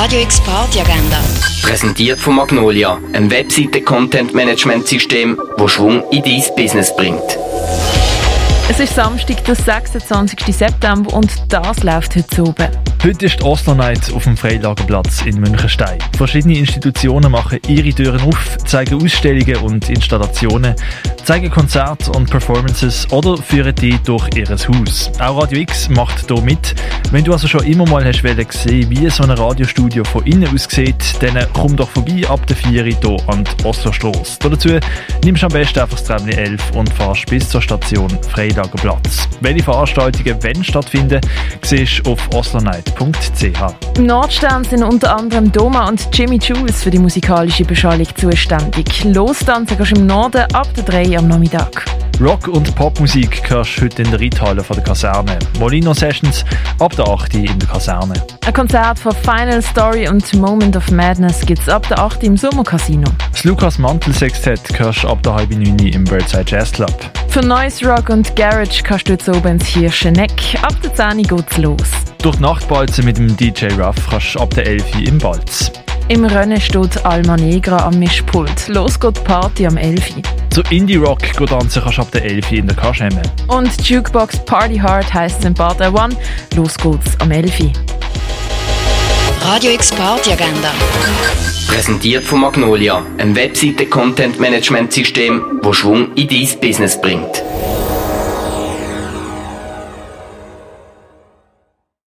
Radio X Party Agenda. Präsentiert von Magnolia, einem Webseite-Content-Management-System, das Schwung in dein Business bringt. Es ist Samstag, der 26. September und das läuft heute oben. Heute ist die Oslo Night auf dem Freilagerplatz in Münchenstein. Verschiedene Institutionen machen ihre Türen auf, zeigen Ausstellungen und Installationen, zeigen Konzerte und Performances oder führen die durch ihr Haus. Auch Radio X macht hier mit. Wenn du also schon immer mal hast gesehen, wie so ein Radiostudio von innen aussieht, dann komm doch vorbei ab der 4 hier an die Oslostrasse. Dazu nimmst du am besten einfach das Tramli 11 und fahrst bis zur Station Freilagerplatz. Welche Veranstaltungen wenn stattfinden, siehst du auf oslonight.ch. Im Nordstern sind unter anderem Doma und Jimmy Jules für die musikalische Beschallung zuständig. Lostanzen kannst du im Norden ab der 3 am Nachmittag. Rock- und Popmusik hörst du heute in der Reithalle von der Kaserne. Molino Sessions ab der 8 in der Kaserne. Ein Konzert von Final Story und Moment of Madness gibt es ab der 8 im Sommercasino. Das Lukas Mantel Sextett hörst du ab der halben 9 im Birdside Jazz Club. Für Noise Rock und Garage kannst du jetzt oben ins Hirscheneck. Ab der 10 geht's los. Durch die Nachtbalze mit dem DJ Ruff kannst du ab der 11 im Balz. Im Rennen steht Alma Negra am Mischpult. Los geht die Party am 11. Zu Indie Rock tanzen kannst du ab der 11 in der Kaschemme. Und Jukebox Party Hard heisst in Bad One. Los geht's am 11. Radio X Party Agenda. Präsentiert von Magnolia, einem Webseite-Content-Management-System, das Schwung in dein Business bringt.